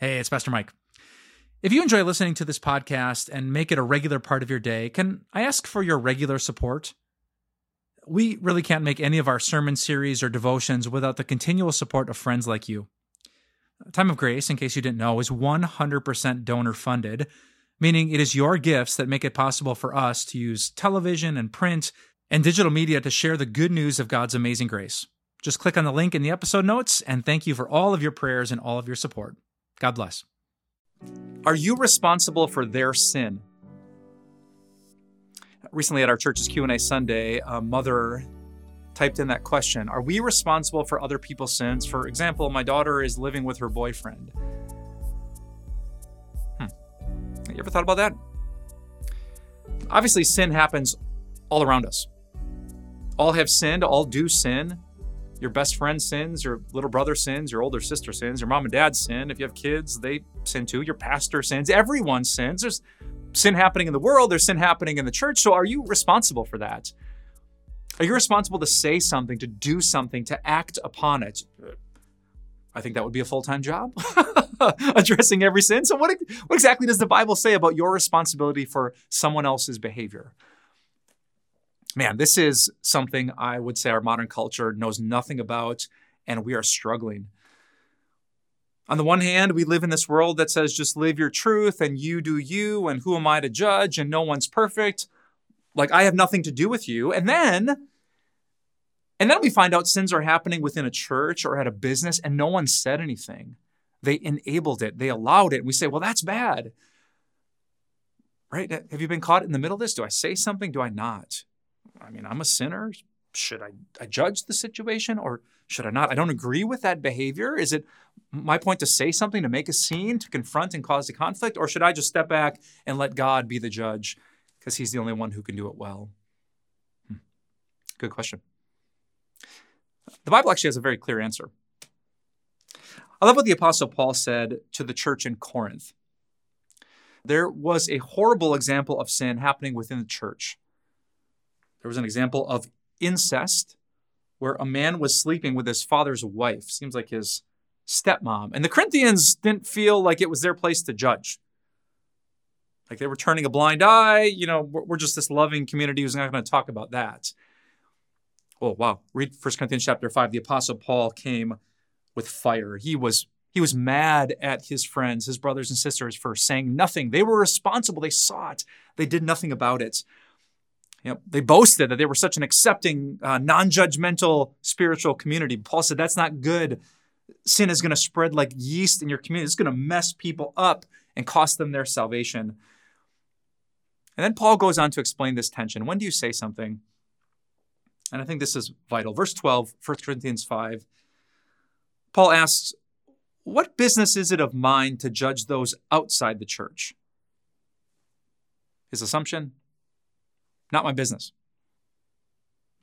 Hey, it's Pastor Mike. If you enjoy listening to this podcast and make it a regular part of your day, can I ask for your regular support? We really can't make any of our sermon series or devotions without the continual support of friends like you. Time of Grace, in case you didn't know, is 100% donor funded, meaning it is your gifts that make it possible for us to use television and print and digital media to share the good news of God's amazing grace. Just click on the link in the episode notes, and thank you for all of your prayers and all of your support. God bless. Are you responsible for their sin? Recently at our church's Q&A Sunday, a mother typed in that question, are we responsible for other people's sins? For example, my daughter is living with her boyfriend. Hmm. Have you ever thought about that? Obviously, sin happens all around us. All have sinned, all do sin. Your best friend sins, your little brother sins, your older sister sins, your mom and dad sin. If you have kids, they sin too. Your pastor sins. Everyone sins. There's sin happening in the world, there's sin happening in the church. So are you responsible for that? Are you responsible to say something, to do something, to act upon it? I think that would be a full time job, addressing every sin. So, what, what exactly does the Bible say about your responsibility for someone else's behavior? Man, this is something I would say our modern culture knows nothing about, and we are struggling. On the one hand, we live in this world that says just live your truth and you do you, and who am I to judge, and no one's perfect. Like I have nothing to do with you. And then, and then we find out sins are happening within a church or at a business, and no one said anything. They enabled it, they allowed it. We say, well, that's bad. Right? Have you been caught in the middle of this? Do I say something? Do I not? I mean, I'm a sinner. Should I, I judge the situation or should I not? I don't agree with that behavior. Is it my point to say something, to make a scene, to confront and cause a conflict? Or should I just step back and let God be the judge because he's the only one who can do it well? Hmm. Good question. The Bible actually has a very clear answer. I love what the Apostle Paul said to the church in Corinth. There was a horrible example of sin happening within the church. There was an example of incest where a man was sleeping with his father's wife, seems like his stepmom. And the Corinthians didn't feel like it was their place to judge. Like they were turning a blind eye. You know, we're just this loving community who's not going to talk about that. Oh, wow. Read 1 Corinthians chapter 5. The Apostle Paul came with fire. He was he was mad at his friends, his brothers and sisters, for saying nothing. They were responsible. They saw it. They did nothing about it. You know, they boasted that they were such an accepting, uh, non judgmental spiritual community. Paul said that's not good. Sin is going to spread like yeast in your community. It's going to mess people up and cost them their salvation. And then Paul goes on to explain this tension. When do you say something? And I think this is vital. Verse 12, 1 Corinthians 5. Paul asks, What business is it of mine to judge those outside the church? His assumption not my business.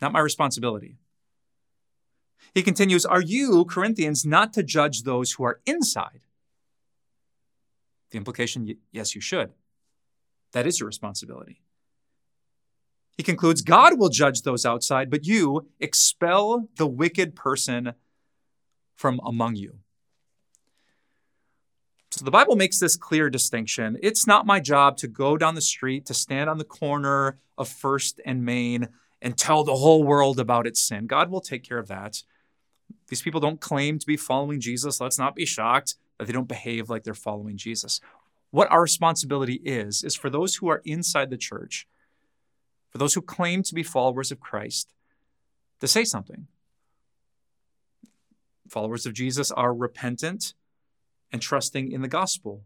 Not my responsibility. He continues, Are you, Corinthians, not to judge those who are inside? The implication, yes, you should. That is your responsibility. He concludes, God will judge those outside, but you expel the wicked person from among you. So the Bible makes this clear distinction. It's not my job to go down the street, to stand on the corner of First and Main and tell the whole world about its sin. God will take care of that. These people don't claim to be following Jesus. Let's not be shocked that they don't behave like they're following Jesus. What our responsibility is, is for those who are inside the church, for those who claim to be followers of Christ, to say something. Followers of Jesus are repentant and trusting in the gospel.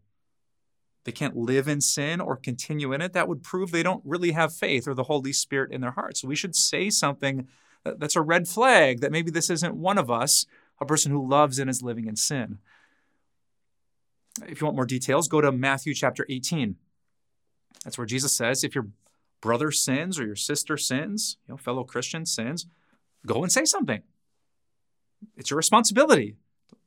They can't live in sin or continue in it. That would prove they don't really have faith or the Holy Spirit in their hearts. We should say something that's a red flag that maybe this isn't one of us, a person who loves and is living in sin. If you want more details, go to Matthew chapter 18. That's where Jesus says, if your brother sins or your sister sins, you know, fellow Christian sins, go and say something. It's your responsibility.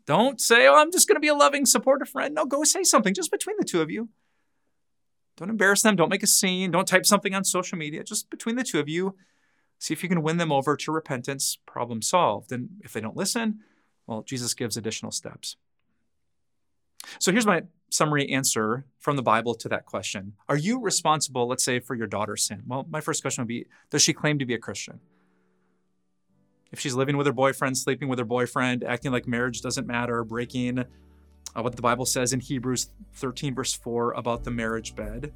Don't say, oh, I'm just going to be a loving, supportive friend. No, go say something just between the two of you. Don't embarrass them. Don't make a scene. Don't type something on social media. Just between the two of you, see if you can win them over to repentance. Problem solved. And if they don't listen, well, Jesus gives additional steps. So here's my summary answer from the Bible to that question. Are you responsible, let's say, for your daughter's sin? Well, my first question would be Does she claim to be a Christian? If she's living with her boyfriend, sleeping with her boyfriend, acting like marriage doesn't matter, breaking uh, what the Bible says in Hebrews 13, verse 4 about the marriage bed,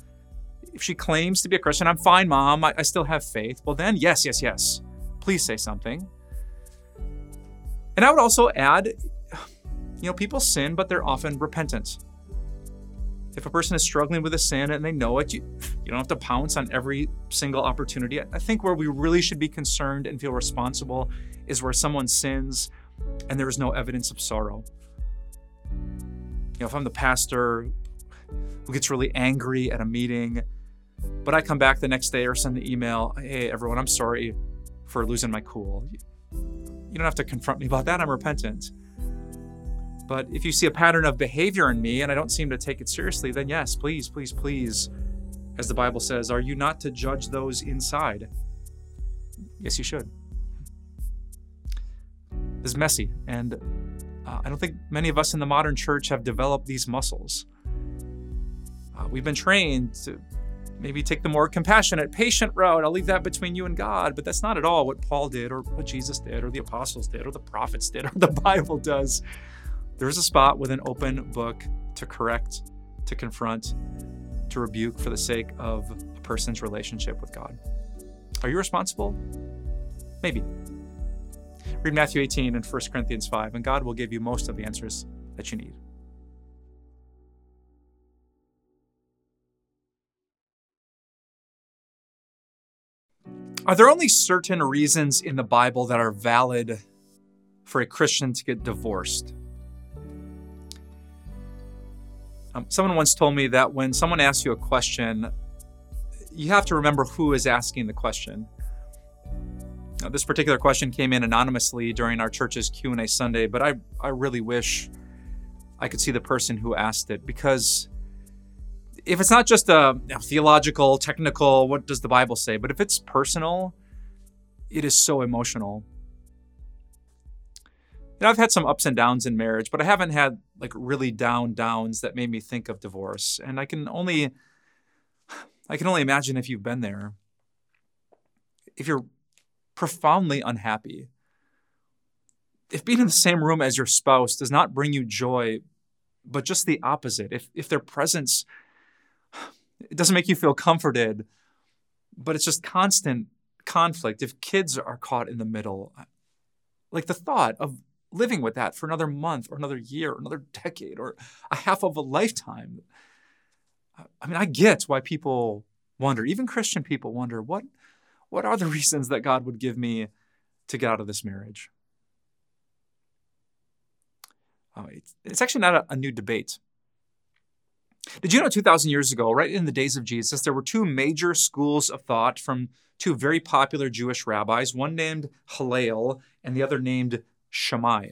if she claims to be a Christian, I'm fine, mom, I, I still have faith. Well, then, yes, yes, yes. Please say something. And I would also add, you know, people sin, but they're often repentant. If a person is struggling with a sin and they know it, you, you don't have to pounce on every single opportunity. I think where we really should be concerned and feel responsible is where someone sins and there is no evidence of sorrow. You know, if I'm the pastor who gets really angry at a meeting, but I come back the next day or send the email, hey, everyone, I'm sorry for losing my cool. You don't have to confront me about that. I'm repentant. But if you see a pattern of behavior in me and I don't seem to take it seriously, then yes, please, please, please, as the Bible says, are you not to judge those inside? Yes, you should. This is messy, and uh, I don't think many of us in the modern church have developed these muscles. Uh, we've been trained to maybe take the more compassionate, patient route. I'll leave that between you and God. But that's not at all what Paul did, or what Jesus did, or the apostles did, or the prophets did, or the Bible does. There's a spot with an open book to correct, to confront, to rebuke for the sake of a person's relationship with God. Are you responsible? Maybe. Read Matthew 18 and 1 Corinthians 5, and God will give you most of the answers that you need. Are there only certain reasons in the Bible that are valid for a Christian to get divorced? Um, someone once told me that when someone asks you a question, you have to remember who is asking the question. Now, this particular question came in anonymously during our church's Q&A Sunday, but I, I really wish I could see the person who asked it because if it's not just a theological, technical, what does the Bible say, but if it's personal, it is so emotional. You know, I've had some ups and downs in marriage, but I haven't had like really down downs that made me think of divorce. And I can only I can only imagine if you've been there. If you're profoundly unhappy, if being in the same room as your spouse does not bring you joy, but just the opposite, if if their presence it doesn't make you feel comforted, but it's just constant conflict, if kids are caught in the middle, like the thought of living with that for another month or another year or another decade or a half of a lifetime. I mean, I get why people wonder, even Christian people wonder, what, what are the reasons that God would give me to get out of this marriage? Oh, it's, it's, actually not a, a new debate. Did you know 2,000 years ago, right in the days of Jesus, there were two major schools of thought from two very popular Jewish rabbis, one named Hillel and the other named Shammai.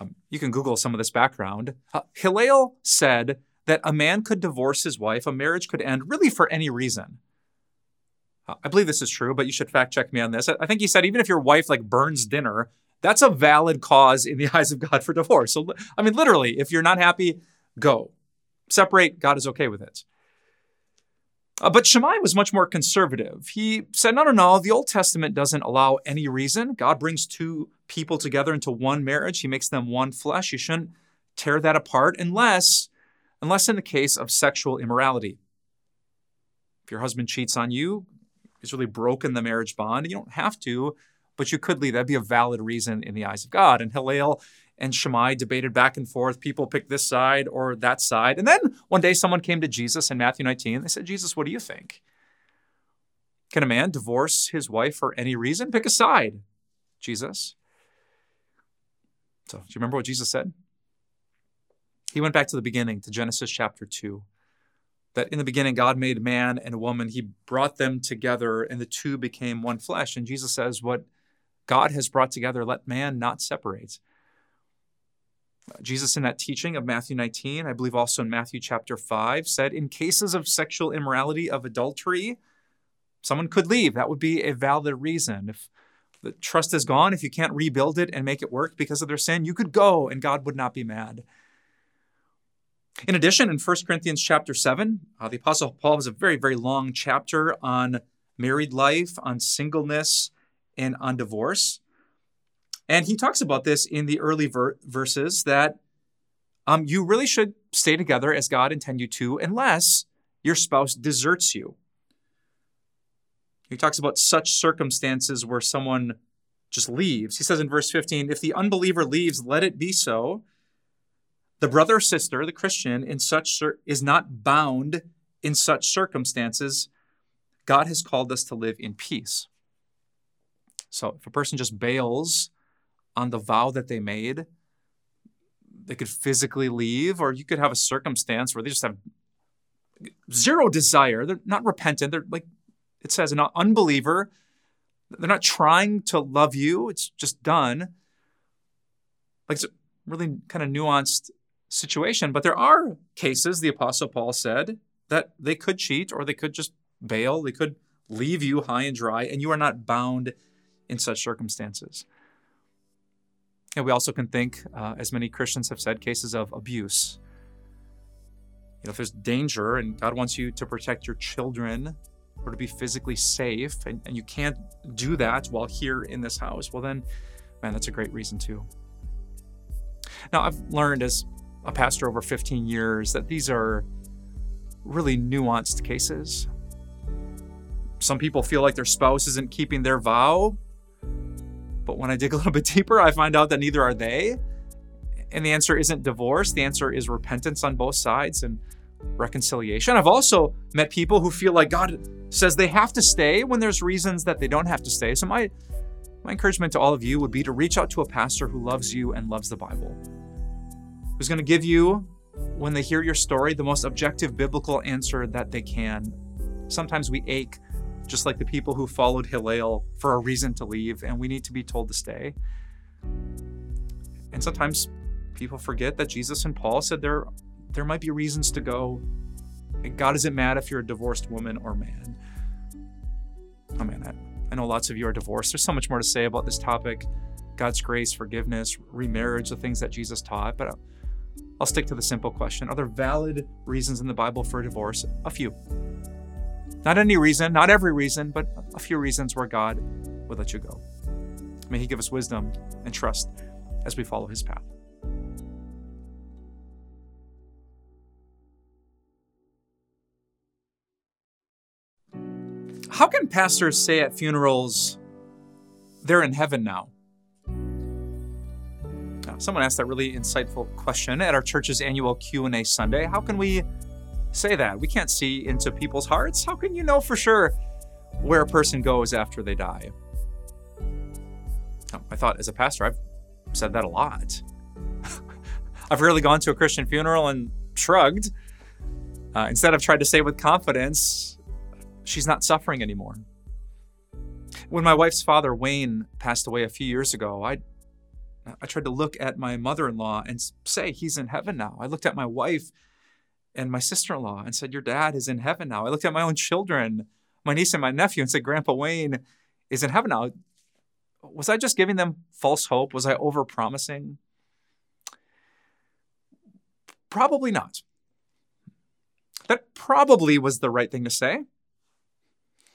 Um, you can Google some of this background. Uh, Hillel said that a man could divorce his wife, a marriage could end really for any reason. Uh, I believe this is true, but you should fact check me on this. I, I think he said even if your wife like burns dinner, that's a valid cause in the eyes of God for divorce. So, I mean, literally, if you're not happy, go. Separate, God is okay with it. Uh, but Shammai was much more conservative. He said, no, no, no, the Old Testament doesn't allow any reason. God brings two people together into one marriage. He makes them one flesh. You shouldn't tear that apart unless, unless in the case of sexual immorality. If your husband cheats on you, he's really broken the marriage bond. You don't have to, but you could leave. That'd be a valid reason in the eyes of God. And Hillel and Shammai debated back and forth. People picked this side or that side. And then one day someone came to Jesus in Matthew 19. They said, Jesus, what do you think? Can a man divorce his wife for any reason? Pick a side, Jesus. So, do you remember what Jesus said? He went back to the beginning, to Genesis chapter 2. That in the beginning, God made man and woman. He brought them together, and the two became one flesh. And Jesus says, What God has brought together, let man not separate. Jesus, in that teaching of Matthew 19, I believe also in Matthew chapter 5, said in cases of sexual immorality, of adultery, someone could leave. That would be a valid reason. If the trust is gone, if you can't rebuild it and make it work because of their sin, you could go and God would not be mad. In addition, in 1 Corinthians chapter 7, uh, the Apostle Paul has a very, very long chapter on married life, on singleness, and on divorce. And he talks about this in the early ver- verses that um, you really should stay together as God intended you to, unless your spouse deserts you. He talks about such circumstances where someone just leaves. He says in verse 15, if the unbeliever leaves, let it be so. The brother or sister, the Christian, in such is not bound in such circumstances. God has called us to live in peace. So if a person just bails on the vow that they made, they could physically leave, or you could have a circumstance where they just have zero desire. They're not repentant. They're like it says, an unbeliever. They're not trying to love you. It's just done. Like it's a really kind of nuanced situation. But there are cases, the Apostle Paul said, that they could cheat or they could just bail. They could leave you high and dry, and you are not bound in such circumstances. And we also can think, uh, as many Christians have said, cases of abuse. You know, if there's danger and God wants you to protect your children or to be physically safe, and, and you can't do that while here in this house, well, then, man, that's a great reason too. Now, I've learned as a pastor over 15 years that these are really nuanced cases. Some people feel like their spouse isn't keeping their vow, but when I dig a little bit deeper, I find out that neither are they. And the answer isn't divorce, the answer is repentance on both sides and reconciliation. I've also met people who feel like God says they have to stay when there's reasons that they don't have to stay. So my my encouragement to all of you would be to reach out to a pastor who loves you and loves the Bible. Who's going to give you when they hear your story the most objective biblical answer that they can. Sometimes we ache just like the people who followed Hillel for a reason to leave, and we need to be told to stay. And sometimes people forget that Jesus and Paul said there, there might be reasons to go. God isn't mad if you're a divorced woman or man. Oh man, I, I know lots of you are divorced. There's so much more to say about this topic God's grace, forgiveness, remarriage, the things that Jesus taught, but I'll, I'll stick to the simple question Are there valid reasons in the Bible for divorce? A few. Not any reason, not every reason, but a few reasons where God would let you go. May He give us wisdom and trust as we follow His path. How can pastors say at funerals, they're in heaven now? Someone asked that really insightful question at our church's annual Q&A Sunday. How can we say that. We can't see into people's hearts. How can you know for sure where a person goes after they die? I thought as a pastor, I've said that a lot. I've rarely gone to a Christian funeral and shrugged. Uh, instead, I've tried to say with confidence, she's not suffering anymore. When my wife's father, Wayne, passed away a few years ago, I, I tried to look at my mother in law and say, He's in heaven now. I looked at my wife and my sister in law and said, Your dad is in heaven now. I looked at my own children, my niece and my nephew, and said, Grandpa Wayne is in heaven now. Was I just giving them false hope? Was I over promising? Probably not. That probably was the right thing to say.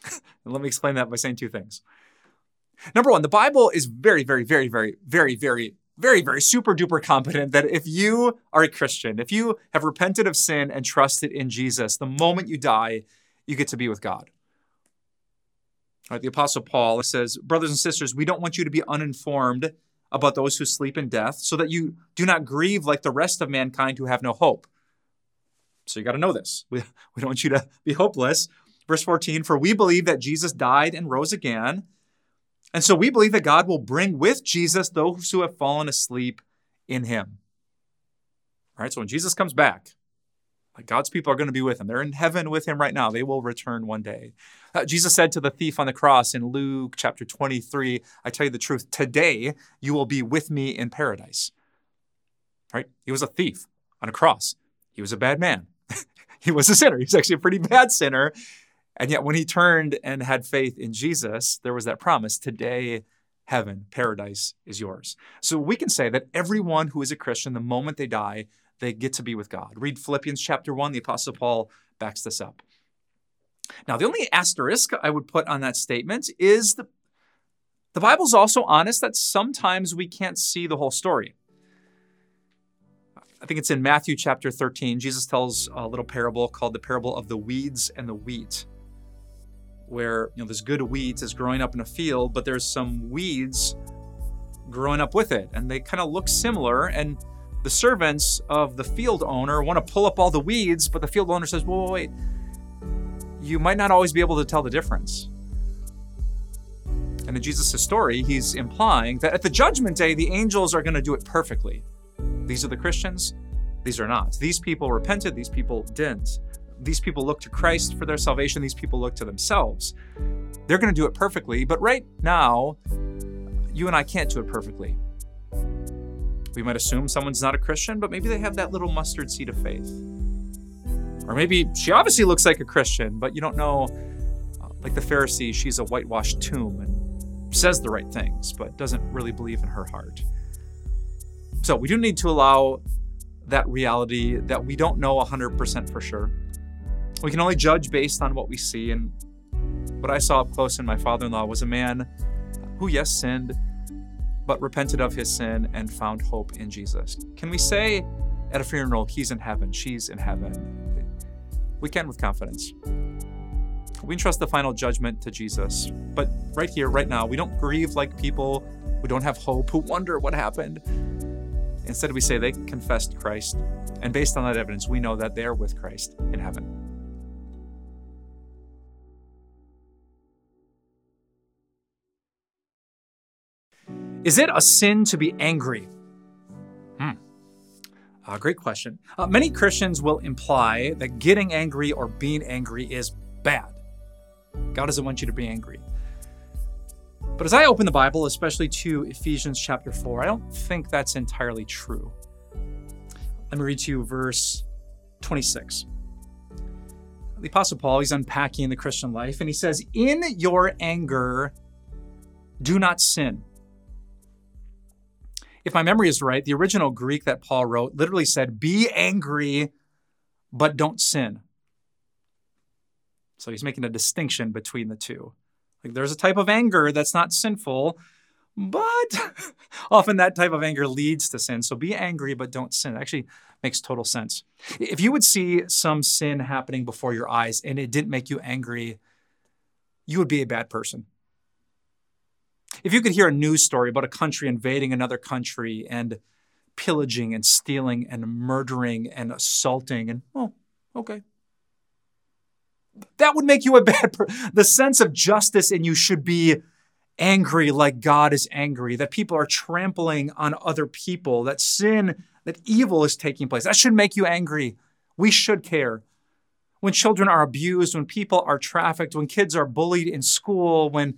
let me explain that by saying two things. Number one, the Bible is very, very, very, very, very, very very, very super duper competent that if you are a Christian, if you have repented of sin and trusted in Jesus, the moment you die, you get to be with God. Right, the Apostle Paul says, Brothers and sisters, we don't want you to be uninformed about those who sleep in death, so that you do not grieve like the rest of mankind who have no hope. So you got to know this. We, we don't want you to be hopeless. Verse 14, for we believe that Jesus died and rose again and so we believe that God will bring with Jesus those who have fallen asleep in him. All right, so when Jesus comes back, God's people are going to be with him. They're in heaven with him right now. They will return one day. Uh, Jesus said to the thief on the cross in Luke chapter 23, I tell you the truth, today you will be with me in paradise. Right? He was a thief on a cross. He was a bad man. he was a sinner. He was actually a pretty bad sinner. And yet, when he turned and had faith in Jesus, there was that promise today, heaven, paradise is yours. So we can say that everyone who is a Christian, the moment they die, they get to be with God. Read Philippians chapter 1, the Apostle Paul backs this up. Now, the only asterisk I would put on that statement is the, the Bible's also honest that sometimes we can't see the whole story. I think it's in Matthew chapter 13. Jesus tells a little parable called the parable of the weeds and the wheat, where you know this good wheat is growing up in a field, but there's some weeds growing up with it, and they kind of look similar. And the servants of the field owner want to pull up all the weeds, but the field owner says, "Whoa, wait, you might not always be able to tell the difference." And in Jesus' story, he's implying that at the judgment day, the angels are going to do it perfectly. These are the Christians, these are not. These people repented, these people didn't. These people look to Christ for their salvation, these people look to themselves. They're going to do it perfectly, but right now, you and I can't do it perfectly. We might assume someone's not a Christian, but maybe they have that little mustard seed of faith. Or maybe she obviously looks like a Christian, but you don't know, uh, like the Pharisee, she's a whitewashed tomb and says the right things, but doesn't really believe in her heart. So we do need to allow that reality that we don't know 100% for sure. We can only judge based on what we see. And what I saw up close in my father in law was a man who, yes, sinned, but repented of his sin and found hope in Jesus. Can we say at a funeral, he's in heaven, she's in heaven? We can with confidence. We entrust the final judgment to Jesus. But right here, right now, we don't grieve like people who don't have hope, who wonder what happened. Instead, we say they confessed Christ, and based on that evidence, we know that they are with Christ in heaven. Is it a sin to be angry? Hmm. Uh, great question. Uh, many Christians will imply that getting angry or being angry is bad. God doesn't want you to be angry. But as I open the Bible, especially to Ephesians chapter 4, I don't think that's entirely true. Let me read to you verse 26. The Apostle Paul, he's unpacking the Christian life, and he says, In your anger, do not sin. If my memory is right, the original Greek that Paul wrote literally said, Be angry, but don't sin. So he's making a distinction between the two. Like there's a type of anger that's not sinful, but often that type of anger leads to sin. So be angry, but don't sin. It actually makes total sense. If you would see some sin happening before your eyes and it didn't make you angry, you would be a bad person. If you could hear a news story about a country invading another country and pillaging and stealing and murdering and assaulting, and oh, okay, that would make you a bad person. The sense of justice in you should be angry like God is angry, that people are trampling on other people, that sin, that evil is taking place. That should make you angry. We should care. When children are abused, when people are trafficked, when kids are bullied in school, when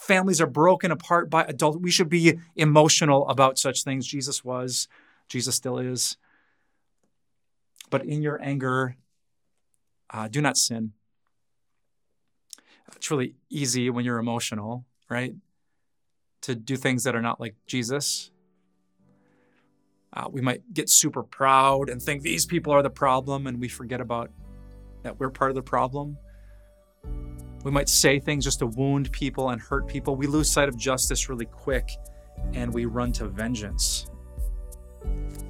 families are broken apart by adults, we should be emotional about such things. Jesus was, Jesus still is. But in your anger, uh, do not sin. It's really easy when you're emotional, right? To do things that are not like Jesus. Uh, we might get super proud and think these people are the problem, and we forget about that we're part of the problem. We might say things just to wound people and hurt people. We lose sight of justice really quick and we run to vengeance.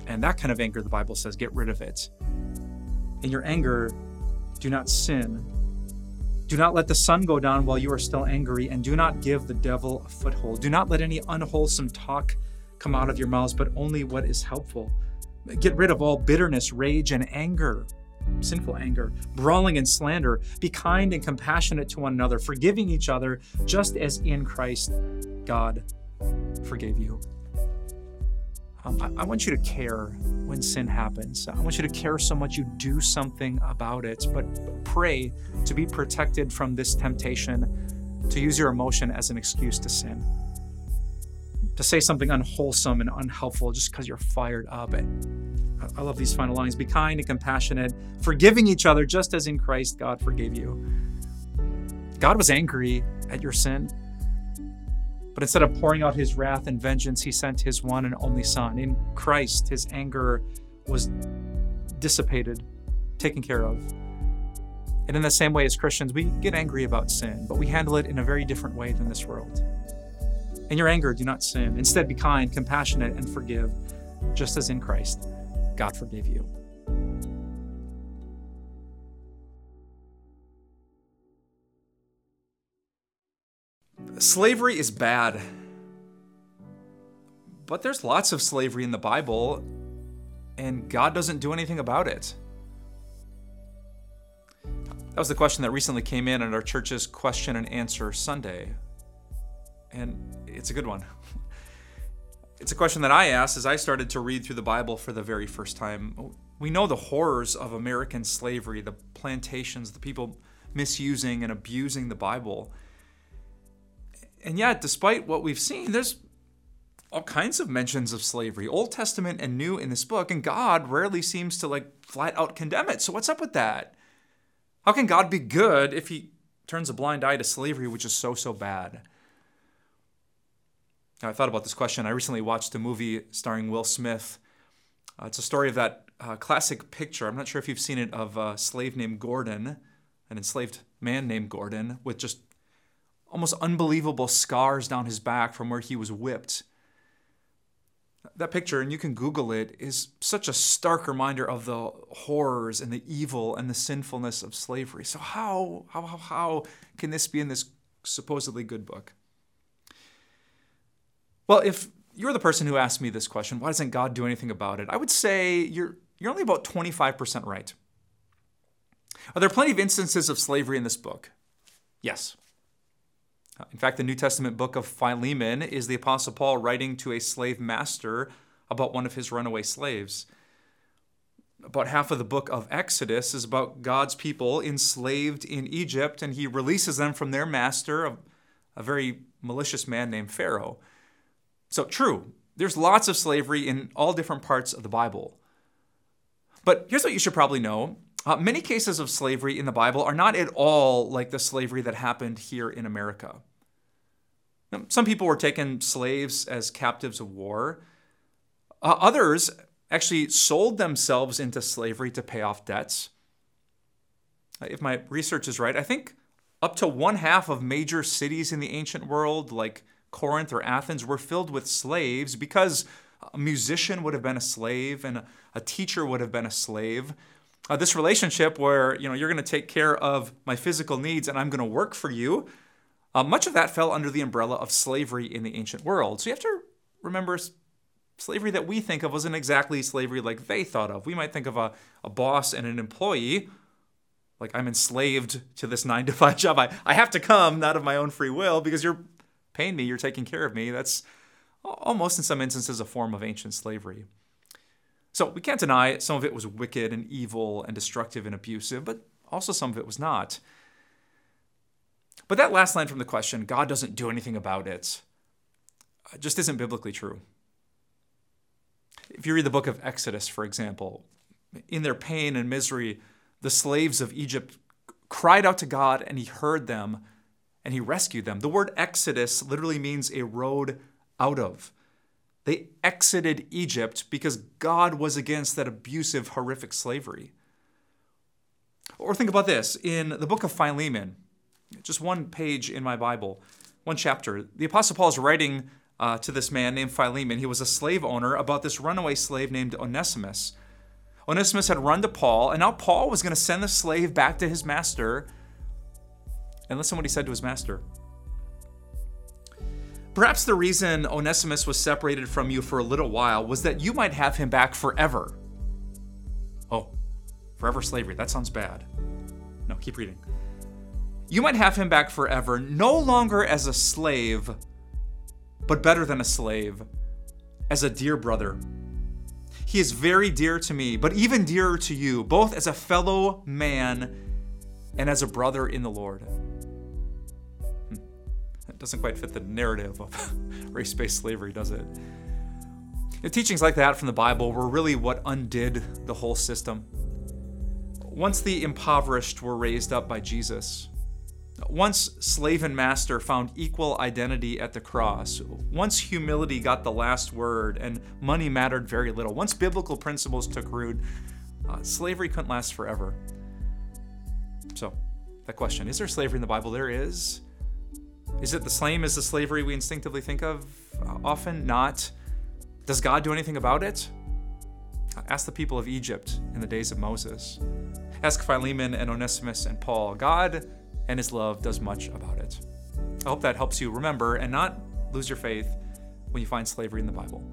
And that kind of anger, the Bible says, get rid of it. In your anger, do not sin. Do not let the sun go down while you are still angry, and do not give the devil a foothold. Do not let any unwholesome talk come out of your mouths, but only what is helpful. Get rid of all bitterness, rage, and anger, sinful anger, brawling and slander. Be kind and compassionate to one another, forgiving each other, just as in Christ God forgave you. Um, I, I, want you to care when sin happens. I want you to care so much you do something about it, but pray to be protected from this temptation to use your emotion as an excuse to sin. To say something unwholesome and unhelpful just because you're fired up. I love these final lines. Be kind and compassionate, forgiving each other just as in Christ God forgave you. God was angry at your sin but instead of pouring out his wrath and vengeance, he sent his one and only Son. In Christ, his anger was dissipated, taken care of. And in the same way as Christians, we get angry about sin, but we handle it in a very different way than this world. In your anger, do not sin. Instead, be kind, compassionate, and forgive, just as in Christ, God forgave you. Slavery is bad. But there's lots of slavery in the Bible, and God doesn't do anything about it. That was the question that recently came in at our church's question and answer Sunday. And it's a good one. It's a question that I asked as I started to read through the Bible for the very first time. We know the horrors of American slavery, the plantations, the people misusing and abusing the Bible. And yet, despite what we've seen, there's all kinds of mentions of slavery, Old Testament and New in this book, and God rarely seems to like flat out condemn it. So what's up with that? How can God be good if he turns a blind eye to slavery, which is so, so bad? I thought about this question. I recently watched a movie starring Will Smith. Uh, it's a story of that uh, classic picture. I'm not sure if you've seen it of a slave named Gordon, an enslaved man named Gordon, with just almost unbelievable scars down his back from where he was whipped. That picture, and you can Google it, is such a stark reminder of the horrors and the evil and the sinfulness of slavery. So, how, how, how can this be in this supposedly good book? Well, if you're the person who asked me this question, why doesn't God do anything about it? I would say you're, you're only about 25% right. Are there plenty of instances of slavery in this book? Yes. In fact, the New Testament book of Philemon is the Apostle Paul writing to a slave master about one of his runaway slaves. About half of the book of Exodus is about God's people enslaved in Egypt, and he releases them from their master, a, a very malicious man named Pharaoh. So, true, there's lots of slavery in all different parts of the Bible. But here's what you should probably know uh, many cases of slavery in the Bible are not at all like the slavery that happened here in America. Now, some people were taken slaves as captives of war. Uh, others actually sold themselves into slavery to pay off debts. Uh, if my research is right, I think up to one half of major cities in the ancient world, like Corinth or Athens were filled with slaves because a musician would have been a slave and a, teacher would have been a slave. Uh, this relationship where you know you're going to take care of my physical needs and I'm going to work for you, uh, much of that fell under the umbrella of slavery in the ancient world. So you have to remember slavery that we think of wasn't exactly slavery like they thought of. We might think of a, a boss and an employee like I'm enslaved to this nine to five job. I, I have to come, not of my own free will, because you're paying me, you're taking care of me. That's almost in some instances a form of ancient slavery. So we can't deny some of it was wicked and evil and destructive and abusive, but also some of it was not. But that last line from the question, God doesn't do anything about it, uh, just isn't biblically true. If you read the book of Exodus, for example, in their pain and misery, the slaves of Egypt cried out to God and he heard them and he rescued them. The word exodus literally means a road out of. They exited Egypt because God was against that abusive, horrific slavery. Or think about this in the book of Philemon, just one page in my Bible, one chapter, the Apostle Paul is writing uh, to this man named Philemon. He was a slave owner about this runaway slave named Onesimus. Onesimus had run to Paul, and now Paul was going to send the slave back to his master and listen what he said to his master. Perhaps the reason Onesimus was separated from you for a little while was that you might have him back forever. Oh, forever slavery. That sounds bad. No, keep reading. You might have him back forever, no longer as a slave, but better than a slave, as a dear brother. He is very dear to me, but even dearer to you, both as a fellow man and as a brother in the Lord doesn't quite fit the narrative of race based slavery, does it? You know, teachings like that from the Bible were really what undid the whole system. Once the impoverished were raised up by Jesus, once slave and master found equal identity at the cross, once humility got the last word and money mattered very little, once biblical principles took root, Uh, slavery couldn't last forever. So, that question is there slavery in the Bible? There is. Is it the same as the slavery we instinctively think of? Often not. Does God do anything about it? Ask the people of Egypt in the days of Moses. Ask Philemon and Onesimus and Paul. God and his love does much about it. I hope that helps you remember and not lose your faith when you find slavery in the Bible.